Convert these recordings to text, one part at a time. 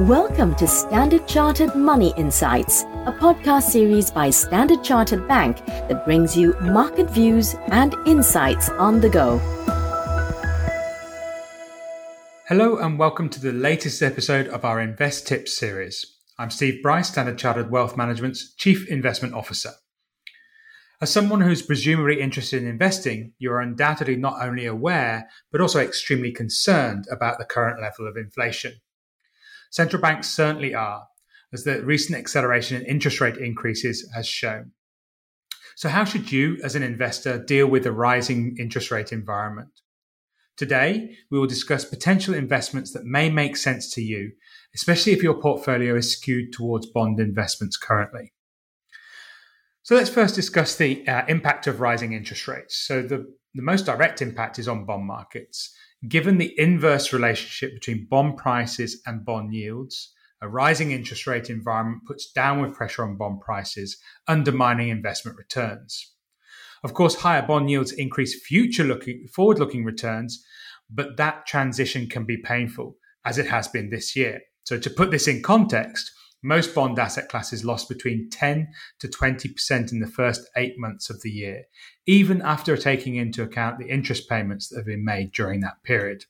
Welcome to Standard Chartered Money Insights, a podcast series by Standard Chartered Bank that brings you market views and insights on the go. Hello, and welcome to the latest episode of our Invest Tips series. I'm Steve Brice, Standard Chartered Wealth Management's Chief Investment Officer. As someone who's presumably interested in investing, you are undoubtedly not only aware, but also extremely concerned about the current level of inflation. Central banks certainly are, as the recent acceleration in interest rate increases has shown. So, how should you, as an investor, deal with the rising interest rate environment? Today, we will discuss potential investments that may make sense to you, especially if your portfolio is skewed towards bond investments currently. So, let's first discuss the uh, impact of rising interest rates. So, the, the most direct impact is on bond markets. Given the inverse relationship between bond prices and bond yields, a rising interest rate environment puts downward pressure on bond prices, undermining investment returns. Of course, higher bond yields increase future looking, forward looking returns, but that transition can be painful, as it has been this year. So, to put this in context, most bond asset classes lost between 10 to 20% in the first eight months of the year, even after taking into account the interest payments that have been made during that period.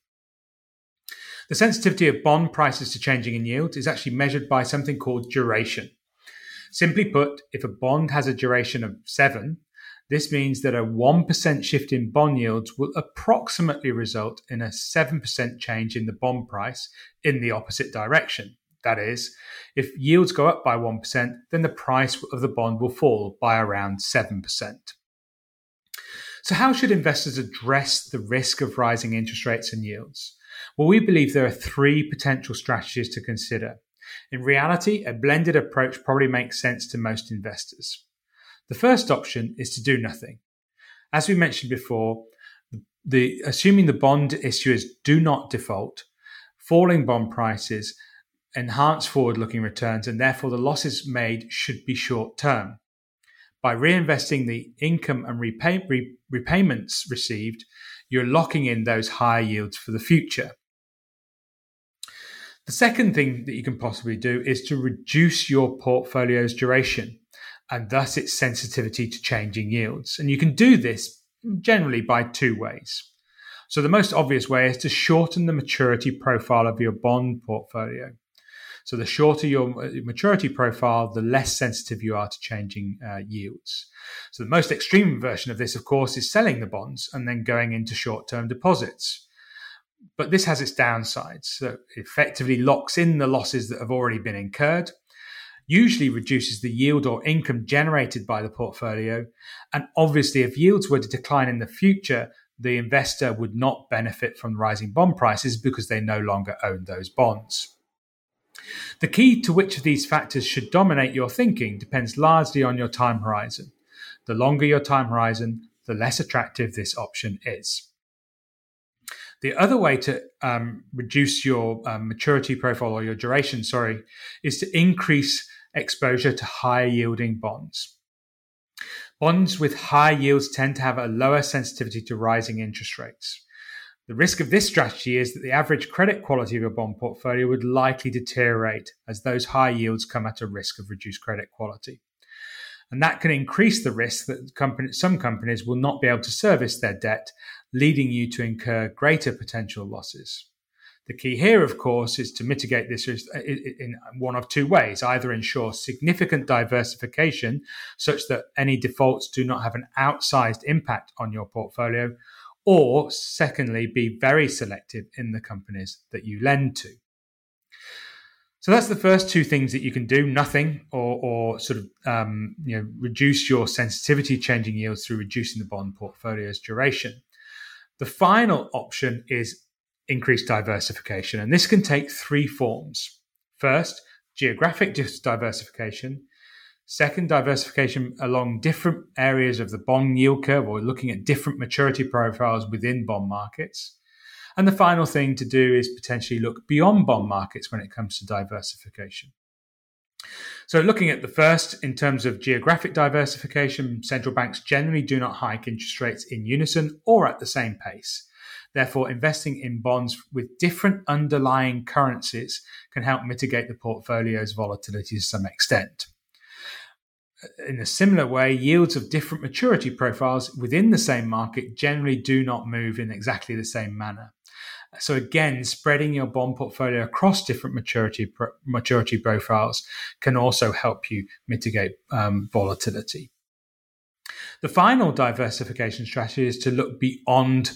The sensitivity of bond prices to changing in yield is actually measured by something called duration. Simply put, if a bond has a duration of seven, this means that a 1% shift in bond yields will approximately result in a 7% change in the bond price in the opposite direction. That is, if yields go up by 1%, then the price of the bond will fall by around 7%. So, how should investors address the risk of rising interest rates and yields? Well, we believe there are three potential strategies to consider. In reality, a blended approach probably makes sense to most investors. The first option is to do nothing. As we mentioned before, the, assuming the bond issuers do not default, falling bond prices enhance forward looking returns, and therefore the losses made should be short term. By reinvesting the income and repay, re, repayments received, you're locking in those higher yields for the future. The second thing that you can possibly do is to reduce your portfolio's duration and thus its sensitivity to changing yields. And you can do this generally by two ways. So, the most obvious way is to shorten the maturity profile of your bond portfolio. So the shorter your uh, maturity profile, the less sensitive you are to changing uh, yields. So the most extreme version of this, of course, is selling the bonds and then going into short-term deposits. But this has its downsides. So effectively locks in the losses that have already been incurred usually reduces the yield or income generated by the portfolio. And obviously, if yields were to decline in the future, the investor would not benefit from rising bond prices because they no longer own those bonds. The key to which of these factors should dominate your thinking depends largely on your time horizon. The longer your time horizon, the less attractive this option is. The other way to um, reduce your um, maturity profile or your duration, sorry, is to increase exposure to higher yielding bonds. Bonds with high yields tend to have a lower sensitivity to rising interest rates. The risk of this strategy is that the average credit quality of your bond portfolio would likely deteriorate as those high yields come at a risk of reduced credit quality. And that can increase the risk that company, some companies will not be able to service their debt, leading you to incur greater potential losses. The key here, of course, is to mitigate this uh, in one of two ways either ensure significant diversification such that any defaults do not have an outsized impact on your portfolio, or secondly, be very selective in the companies that you lend to. So that's the first two things that you can do: nothing, or, or sort of um, you know reduce your sensitivity changing yields through reducing the bond portfolio's duration. The final option is increased diversification, and this can take three forms. First, geographic diversification. Second, diversification along different areas of the bond yield curve or looking at different maturity profiles within bond markets. And the final thing to do is potentially look beyond bond markets when it comes to diversification. So, looking at the first, in terms of geographic diversification, central banks generally do not hike interest rates in unison or at the same pace. Therefore, investing in bonds with different underlying currencies can help mitigate the portfolio's volatility to some extent. In a similar way, yields of different maturity profiles within the same market generally do not move in exactly the same manner. So again, spreading your bond portfolio across different maturity maturity profiles can also help you mitigate um, volatility. The final diversification strategy is to look beyond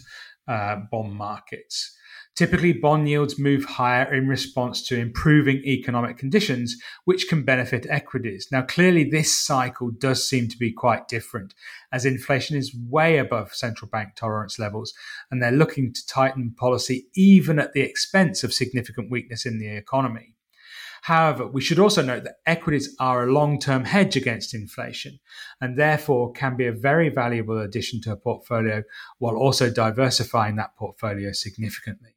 uh, bond markets. Typically, bond yields move higher in response to improving economic conditions, which can benefit equities. Now, clearly, this cycle does seem to be quite different, as inflation is way above central bank tolerance levels, and they're looking to tighten policy even at the expense of significant weakness in the economy. However, we should also note that equities are a long term hedge against inflation and therefore can be a very valuable addition to a portfolio while also diversifying that portfolio significantly.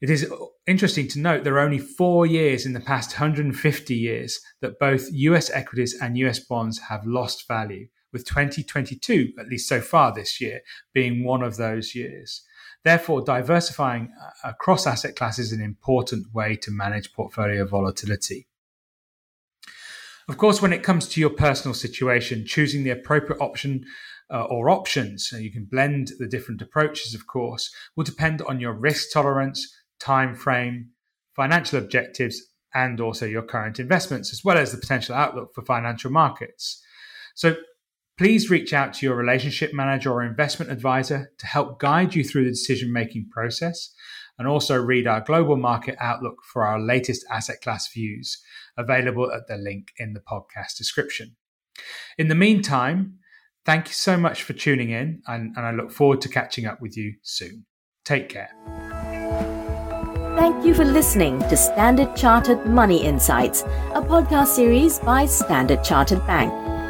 It is interesting to note there are only four years in the past 150 years that both US equities and US bonds have lost value, with 2022, at least so far this year, being one of those years. Therefore, diversifying uh, across asset classes is an important way to manage portfolio volatility. Of course, when it comes to your personal situation, choosing the appropriate option uh, or options, so you can blend the different approaches, of course, will depend on your risk tolerance, time frame, financial objectives, and also your current investments, as well as the potential outlook for financial markets. So please reach out to your relationship manager or investment advisor to help guide you through the decision making process. And also read our global market outlook for our latest asset class views, available at the link in the podcast description. In the meantime, thank you so much for tuning in, and, and I look forward to catching up with you soon. Take care. Thank you for listening to Standard Chartered Money Insights, a podcast series by Standard Chartered Bank.